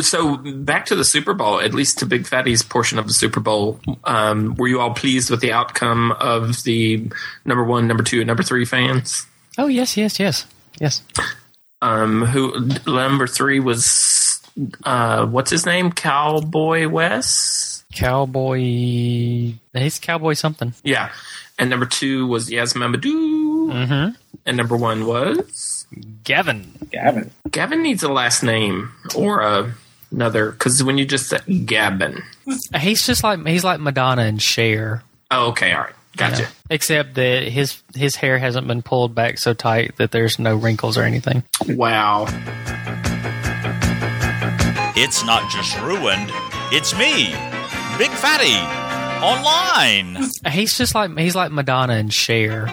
So back to the Super Bowl, at least to Big Fatty's portion of the Super Bowl. Um, were you all pleased with the outcome of the number one, number two, and number three fans? Oh yes, yes, yes, yes. Um, who number three was? Uh, what's his name? Cowboy Wes. Cowboy. He's Cowboy something. Yeah, and number two was Yaz Mamadou, Mm-hmm. and number one was Gavin. Gavin. Gavin. Needs a last name or a, another because when you just said Gavin. He's just like he's like Madonna and Cher. Oh, okay, all right, gotcha. Yeah. Except that his his hair hasn't been pulled back so tight that there's no wrinkles or anything. Wow. It's not just ruined, it's me, Big Fatty, online. He's just like he's like Madonna and Cher.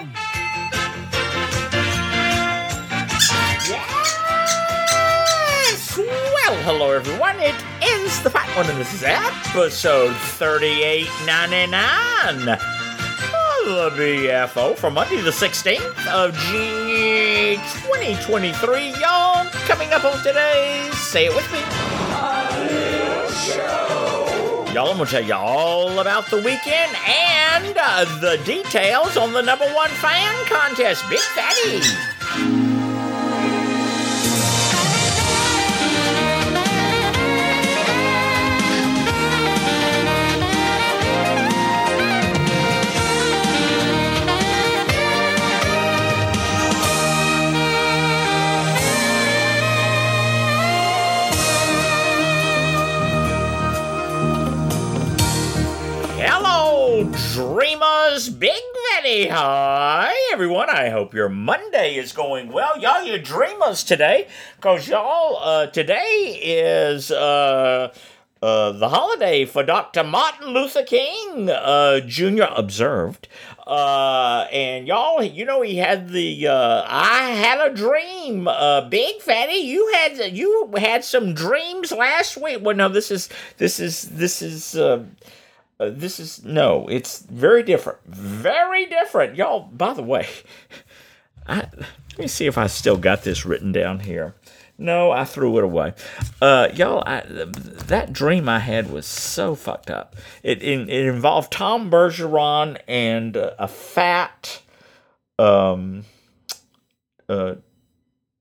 Hello everyone. It is the Fat One, and this is episode 3899 of the BFO for Monday, the 16th of G 2023. Y'all, coming up on today's Say It With Me. Y'all, I'm gonna tell you all about the weekend and uh, the details on the number one fan contest, Big Fatty. Big Betty. Hi, everyone. I hope your Monday is going well. Y'all, you dreamers today. Because, y'all, uh, today is uh, uh, the holiday for Dr. Martin Luther King uh, Jr. observed. Uh, and y'all, you know, he had the uh, I had a dream. Uh, Big Fatty, you had you had some dreams last week. Well, no, this is this is this is. Uh, this is no, it's very different. Very different. Y'all, by the way, I, let me see if I still got this written down here. No, I threw it away. Uh, y'all, I, that dream I had was so fucked up. It it, it involved Tom Bergeron and a fat um, uh,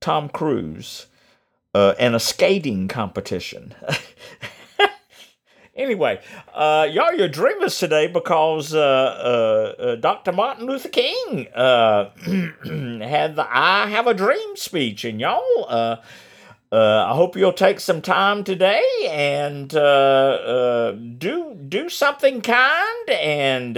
Tom Cruise uh, and a skating competition. Anyway, uh, y'all, you're dreamers today because uh, uh, uh, Dr. Martin Luther King uh, had the "I Have a Dream" speech, and y'all, uh, I hope you'll take some time today and do do something kind and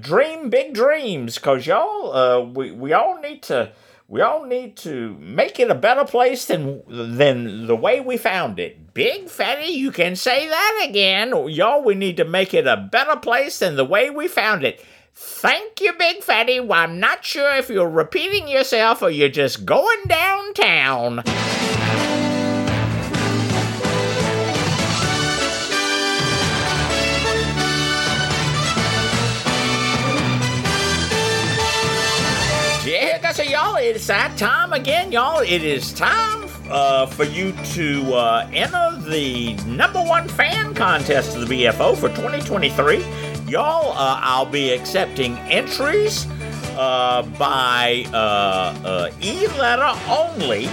dream big dreams, cause y'all, we we all need to. We all need to make it a better place than than the way we found it. Big Fatty, you can say that again. Y'all, we need to make it a better place than the way we found it. Thank you, Big Fatty. Well, I'm not sure if you're repeating yourself or you're just going downtown. Y'all. It's that time again, y'all. It is time uh, for you to uh, enter the number one fan contest of the BFO for 2023. Y'all, uh, I'll be accepting entries uh, by uh, uh, e letter only.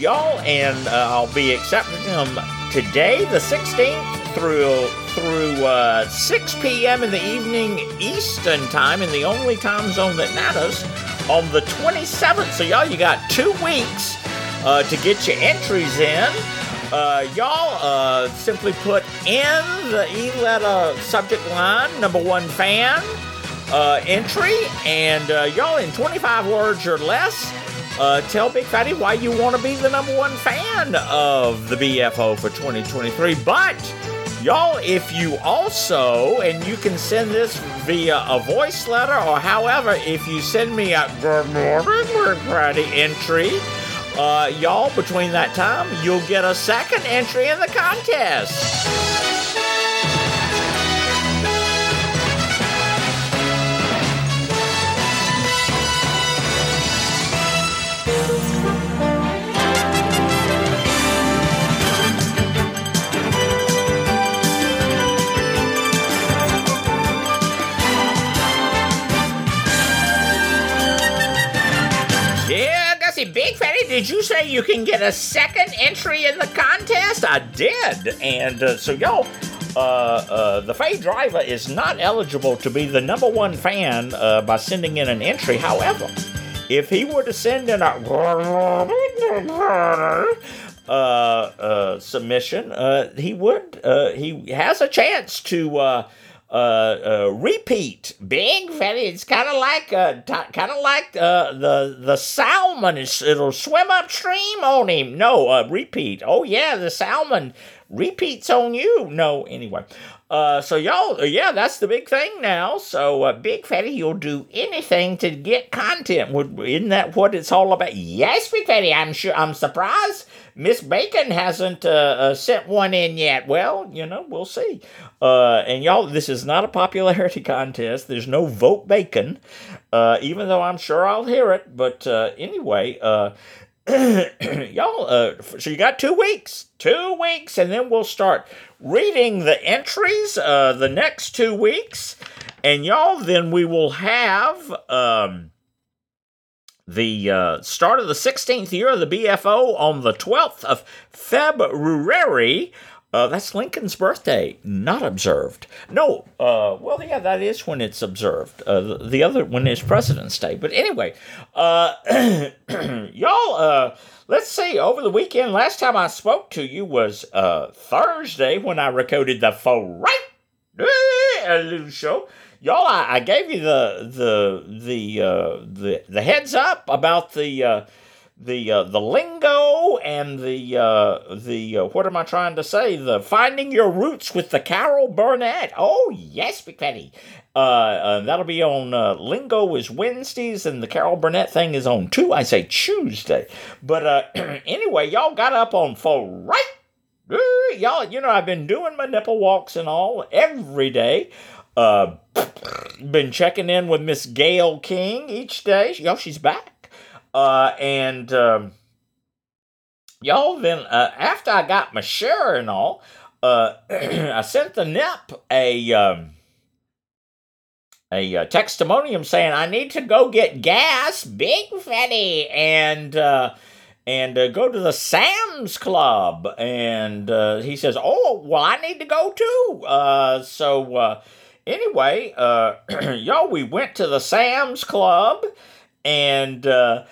Y'all, and I'll be accepting them today, the 16th, through through uh, 6 p.m. in the evening Eastern time, in the only time zone that matters, on the 27th. So y'all, you got two weeks uh, to get your entries in. Uh, y'all uh, simply put in the e-letter subject line number one fan uh, entry, and uh, y'all in 25 words or less. Uh, tell Big Fatty why you want to be the number one fan of the BFO for 2023. But Y'all, if you also, and you can send this via a voice letter or however, if you send me a good Fatty entry, uh, y'all, between that time, you'll get a second entry in the contest. Did you say you can get a second entry in the contest? I did. And uh, so, y'all, uh, uh, the Fade Driver is not eligible to be the number one fan uh, by sending in an entry. However, if he were to send in a uh, uh, submission, he would. He has a chance to uh, uh, repeat. Big fatty. It's kind of like uh, t- kind of like uh, the the salmon. It'll swim upstream on him. No, uh, repeat. Oh yeah, the salmon repeats on you. No, anyway. Uh, so y'all, uh, yeah, that's the big thing now. So, uh, Big Fatty, you'll do anything to get content. Would- Isn't that what it's all about? Yes, Big Fatty. I'm sure. I'm surprised Miss Bacon hasn't uh, uh, sent one in yet. Well, you know, we'll see. Uh, and y'all, this is not a popularity contest. There's no vote Bacon, uh, even though I'm sure I'll hear it. But uh, anyway, uh, y'all, so you got two weeks, two weeks, and then we'll start reading the entries the next two weeks. And y'all, then we will have um, the uh, start of the 16th year of the BFO on the 12th of February. Uh, that's Lincoln's birthday, not observed. No, uh, well, yeah, that is when it's observed. Uh, the, the other one is President's Day. But anyway, uh, y'all, uh, let's see. Over the weekend, last time I spoke to you was Thursday when I recorded the little show. Y'all, I, I gave you the the the uh, the the heads up about the uh, the uh, the lingo and the uh, the uh, what am I trying to say? The finding your roots with the Carol Burnett. Oh yes, Big Fatty. Uh, uh, that'll be on uh, Lingo is Wednesdays, and the Carol Burnett thing is on two. I say Tuesday, but uh, anyway, y'all got up on for right y'all, you know, I've been doing my nipple walks and all every day. Uh, been checking in with Miss Gayle King each day. Y'all, she's back. Uh, and um, y'all, then uh, after I got my share and all, uh, I sent the nip a um, a uh, testimonium saying I need to go get gas, big fatty, and. Uh, and uh, go to the Sam's Club. And uh, he says, Oh, well, I need to go too. Uh, so, uh, anyway, uh, y'all, we went to the Sam's Club and uh,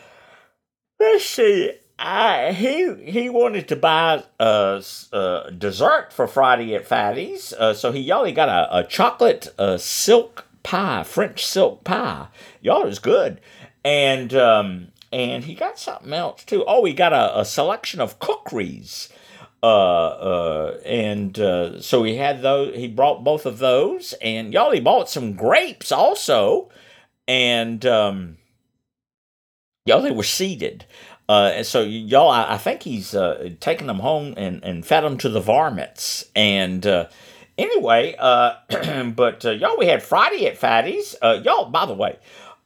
let's see. I, he he wanted to buy a, s- uh, dessert for Friday at Fatty's, uh, so he y'all he got a, a chocolate uh, silk pie, French silk pie. Y'all is good, and um, and he got something else too. Oh, he got a, a selection of cookeries. Uh, uh, and uh, so he had those. He brought both of those, and y'all, he bought some grapes also, and um, y'all, they were seeded. Uh, and so y'all, I, I think he's uh, taking them home and, and fed them to the varmints. And uh, anyway, uh, but uh, y'all, we had Friday at Fatty's. Uh, y'all, by the way,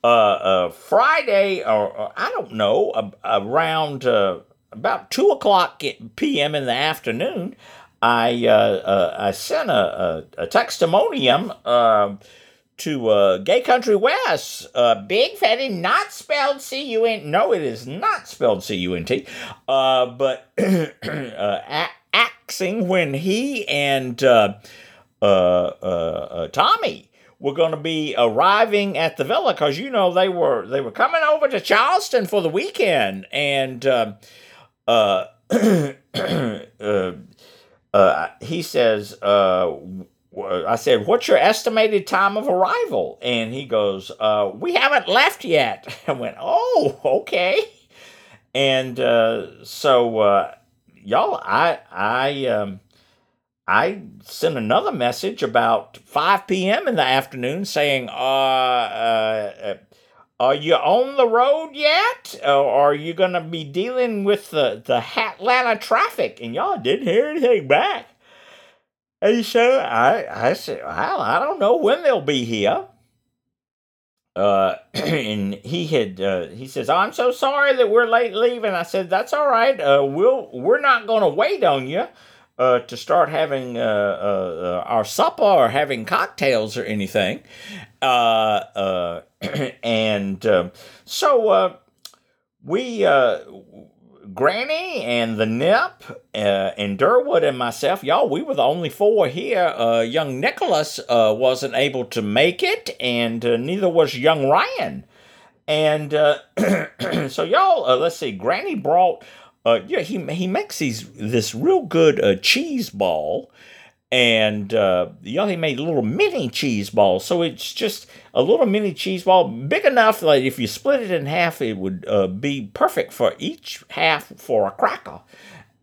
uh, uh, Friday, or, or I don't know, uh, around uh, about two o'clock p.m. in the afternoon, I uh, uh, I sent a, a, a testimonium uh, to Gay Country Wes. Uh, Big Fatty, not spelled C U N. No, it is not spelled C U N T. Uh, but uh, axing when he and Tommy were going to be arriving at the villa because you know they were they were coming over to Charleston for the weekend and. Uh, uh, uh, uh, he says, uh, w- I said, What's your estimated time of arrival? And he goes, uh, We haven't left yet. I went, Oh, okay. And uh, so, uh, y'all, I, I, um, I sent another message about 5 p.m. in the afternoon saying, uh, uh, uh, are you on the road yet? Or are you going to be dealing with the, the Atlanta traffic? And y'all didn't hear anything back. And so I, I said, well, I don't know when they'll be here. Uh, and he had, uh, he says, I'm so sorry that we're late leaving. I said, that's all right. Uh, we'll, we're not going to wait on you. Uh, to start having uh, uh, uh, our supper or having cocktails or anything. Uh, uh, and um so we uh, Granny and the Nip and Durwood and myself, y'all, we were the only four here. Uh, young Nicholas uh, wasn't able to make it, and neither was young Ryan. And so, y'all, let's see. Granny brought. Uh, yeah, he he makes these this real good uh, cheese ball, and uh, y'all he made a little mini cheese balls. So it's just a little mini cheese ball, big enough that if you split it in half, it would uh, be perfect for each half for a cracker.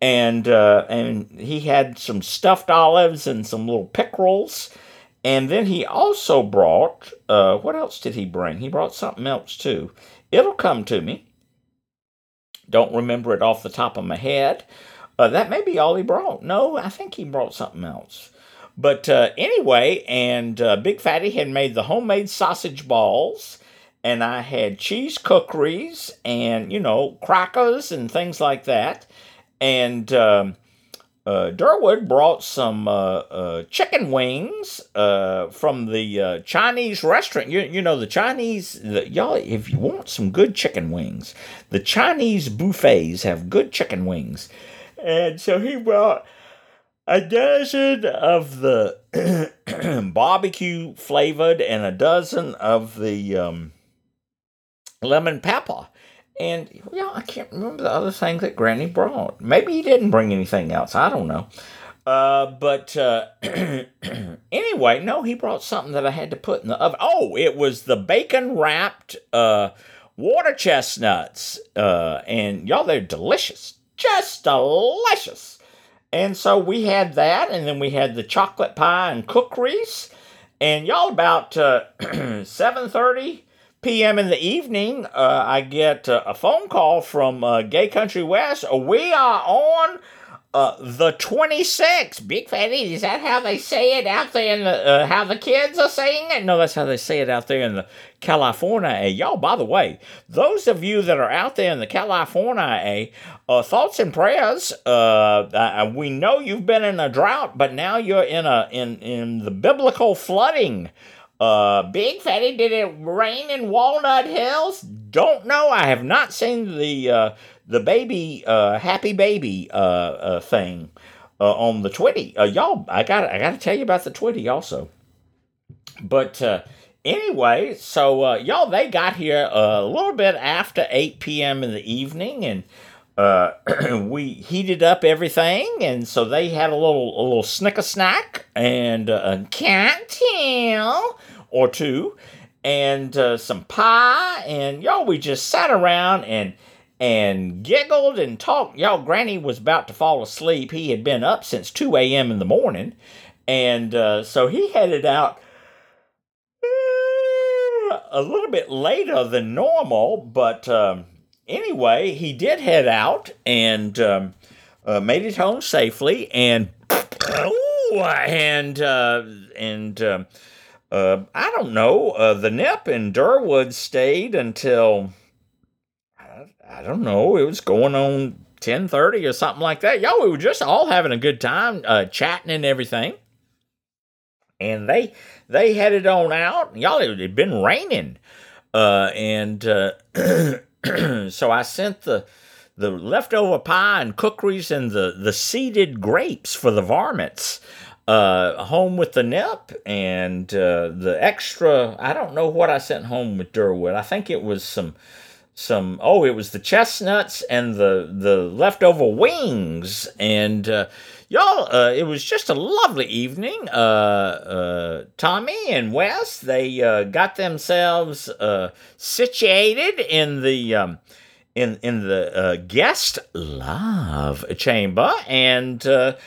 And uh, and he had some stuffed olives and some little pickerels. And then he also brought uh, what else did he bring? He brought something else too. It'll come to me. Don't remember it off the top of my head. Uh, that may be all he brought. No, I think he brought something else. But uh, anyway, and uh, Big Fatty had made the homemade sausage balls, and I had cheese cookeries and, you know, crackers and things like that. And um, uh, Durwood brought some uh, uh, chicken wings uh, from the uh, Chinese restaurant. You, you know, the Chinese, the, y'all, if you want some good chicken wings, the Chinese buffets have good chicken wings. And so he brought a dozen of the barbecue flavored and a dozen of the um, lemon pepper. And yeah, I can't remember the other thing that Granny brought. Maybe he didn't bring anything else. I don't know. Uh, but uh, anyway, no, he brought something that I had to put in the oven. Oh, it was the bacon wrapped uh, water chestnuts. Uh, and y'all, they're delicious. Just delicious. And so we had that, and then we had the chocolate pie and cookeries. And y'all, about uh, 7.30 p.m. in the evening, uh, I get uh, a phone call from uh, Gay Country Wes. We are on uh, the 26th. Big Fatty, is that how they say it out there in the, uh, how the kids are saying it? No, that's how they say it out there in the California. Y'all, by the way, those of you that are out there in the California, uh, thoughts and prayers. We know you've been in a drought, but now you're in a in in the biblical flooding. Uh, Big Fatty, did it rain in Walnut Hills? Don't know. I have not seen the uh, the baby uh, happy baby uh, uh, thing uh, on the Twitty. Uh, y'all, I got I got to tell you about the Twitty also. But uh, anyway, so uh, y'all they got here a little bit after eight p.m. in the evening, and uh, we heated up everything, and so they had a little a little snicker snack and uh, a cocktail or two, and uh, some pie, and y'all we just sat around and and giggled and talked. Y'all, Granny was about to fall asleep. He had been up since two a.m. in the morning, and uh, so he headed out uh, a little bit later than normal, but. Um, anyway, he did head out and um, uh, made it home safely, and and uh, and um, uh, I don't know. Uh, the Nip and Durwood stayed until I, I don't know. It was going on ten thirty or something like that. Y'all, we were just all having a good time, uh, chatting and everything. And they they headed on out. Y'all, it had been raining, uh, and so I sent the the leftover pie and cookeries and the the seeded grapes for the varmints uh, home with the nip and uh, the extra. I don't know what I sent home with Durwood. I think it was some some. Oh, it was the chestnuts and the the leftover wings and. Uh, Y'all, uh, it was just a lovely evening. Uh, uh, Tommy and Wes, they uh, got themselves uh, situated in the um, in in the guest love chamber, and and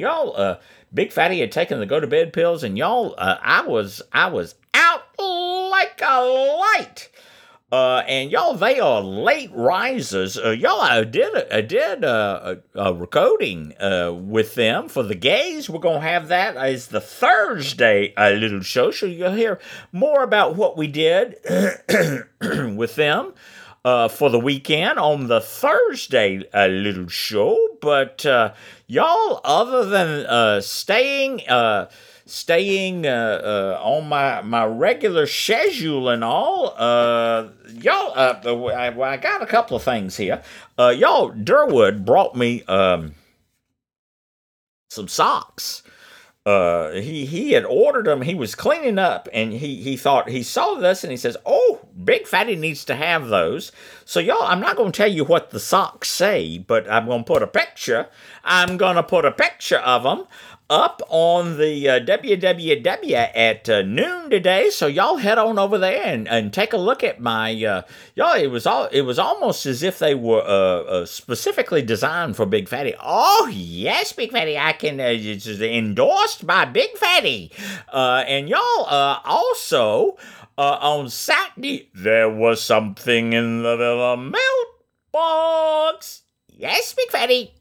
y'all, Big Fatty had taken the go to bed pills, and y'all, I was I was out like a light. Uh, and y'all, they are late risers. Uh, y'all, I did did uh, a, a recording uh, with them for the gays. We're gonna have that as the Thursday uh, little show, so you'll hear more about what we did with them for the weekend on the Thursday little show. But y'all, other than staying. Staying uh, uh, on my my regular schedule and all. Uh, y'all, uh, I, I got a couple of things here. Uh, y'all, Durwood brought me um, some socks uh, he he had ordered them. He was cleaning up, and he he thought he saw this, and he says, "Oh, Big Fatty needs to have those." So y'all, I'm not going to tell you what the socks say, but I'm going to put a picture. I'm going to put a picture of them up on the uh, www at uh, noon today. So y'all head on over there and, and take a look at my uh, y'all. It was all it was almost as if they were uh, uh, specifically designed for Big Fatty. Oh yes, Big Fatty, I can. Uh, it's endorsed by Big Fatty, and y'all also on Saturday there was something in the little mailbox. Yes, Big Fatty.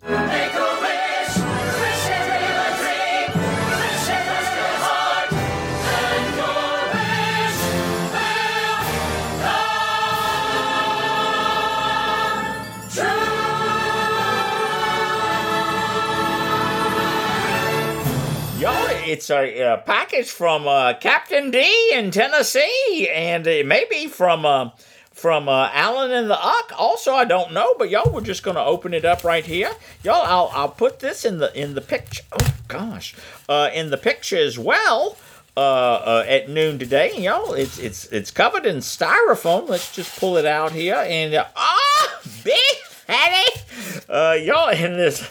It's a, a package from uh, Captain D in Tennessee, and it may be from uh, from uh, Allen and the Uck. Also, I don't know, but y'all, we're just to open it up right here. Y'all, I'll I'll put this in the in the picture. Oh gosh, uh, in the picture as well. Uh, uh, at noon today, y'all. It's it's it's covered in styrofoam. Let's just pull it out here and ah, oh, big fatty, uh, y'all in this.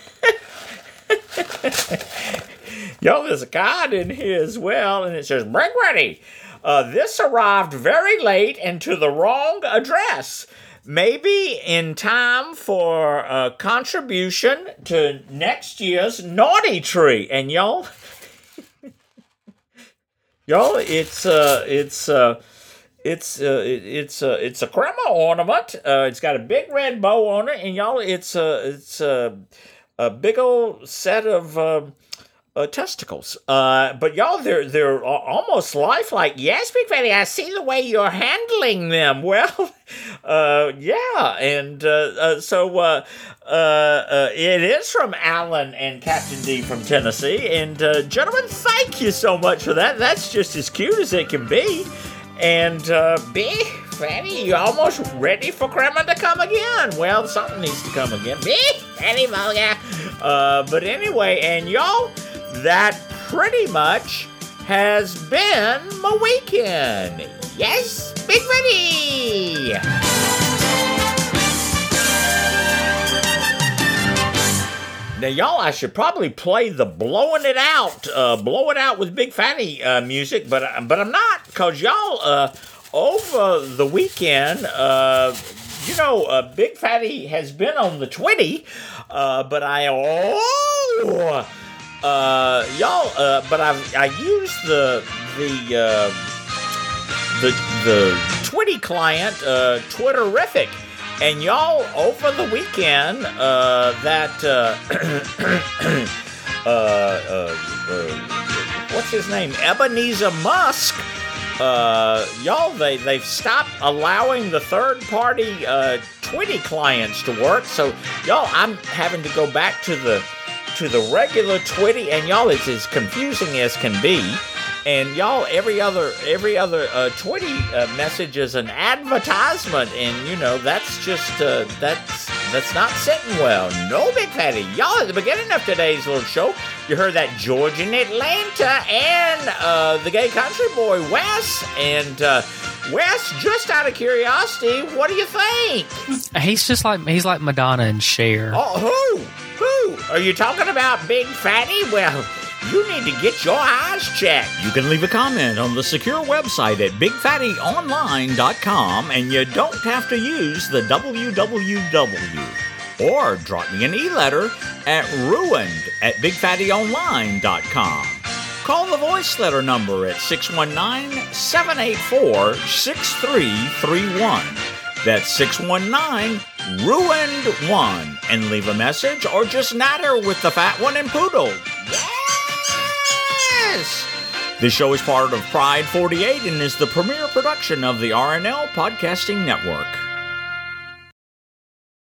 Yo, there's a card in here as well, and it says, Bring ready. Uh, this arrived very late and to the wrong address. Maybe in time for a contribution to next year's naughty tree. And y'all, y'all, it's uh, it's uh, it's uh, it's uh, it's a crema ornament. Uh, it's got a big red bow on it, and y'all, it's uh, it's uh, a big old set of uh, uh, testicles. Uh, but y'all, they're they're almost lifelike. Yes, Big Fatty, I see the way you're handling them. Well, uh, yeah, and uh, uh, so uh, it is from Alan and Captain D from Tennessee. And gentlemen, thank you so much for that. That's just as cute as it can be. And uh, B, Fanny, you almost ready for Kremlin to come again? Well, something needs to come again. B, Fanny Moga. Uh, but anyway, and y'all, that pretty much has been my weekend. Yes, Big Fanny. Now, y'all, I should probably play the "Blowing It Out," uh, "Blow It Out" with Big Fatty uh, music, but uh, but I'm not, cause y'all uh, over the weekend, uh, you know, uh, Big Fatty has been on the Twitty, uh, but I oh, uh, y'all, uh, but I I used the the uh, the the Twitty client, uh, Twitterrific and y'all, over the weekend, uh, that uh, uh, uh, uh, what's his name, Ebenezer Musk. Uh, y'all, they they've stopped allowing the third party uh, Twitty clients to work. So y'all, I'm having to go back to the to the regular Twitty, and y'all, it's as confusing as can be. And y'all, every other every other uh, Twitty uh, message is an advertisement, and you know that's just uh, that's that's not sitting well. No, Big Fatty. Y'all, at the beginning of today's little show, you heard that George in Atlanta and uh, the gay country boy Wes, and uh, Wes. Just out of curiosity, what do you think? He's just like he's like Madonna and Cher. Oh, who? Who? Are you talking about Big Fatty? Well you need to get your eyes checked. You can leave a comment on the secure website at bigfattyonline.com and you don't have to use the www. Or drop me an e-letter at ruined at bigfattyonline.com. Call the voice letter number at 619 784 6331. That's 619 Ruined 1 and leave a message or just natter with the fat one and poodle. This show is part of Pride 48 and is the premier production of the RNL Podcasting Network.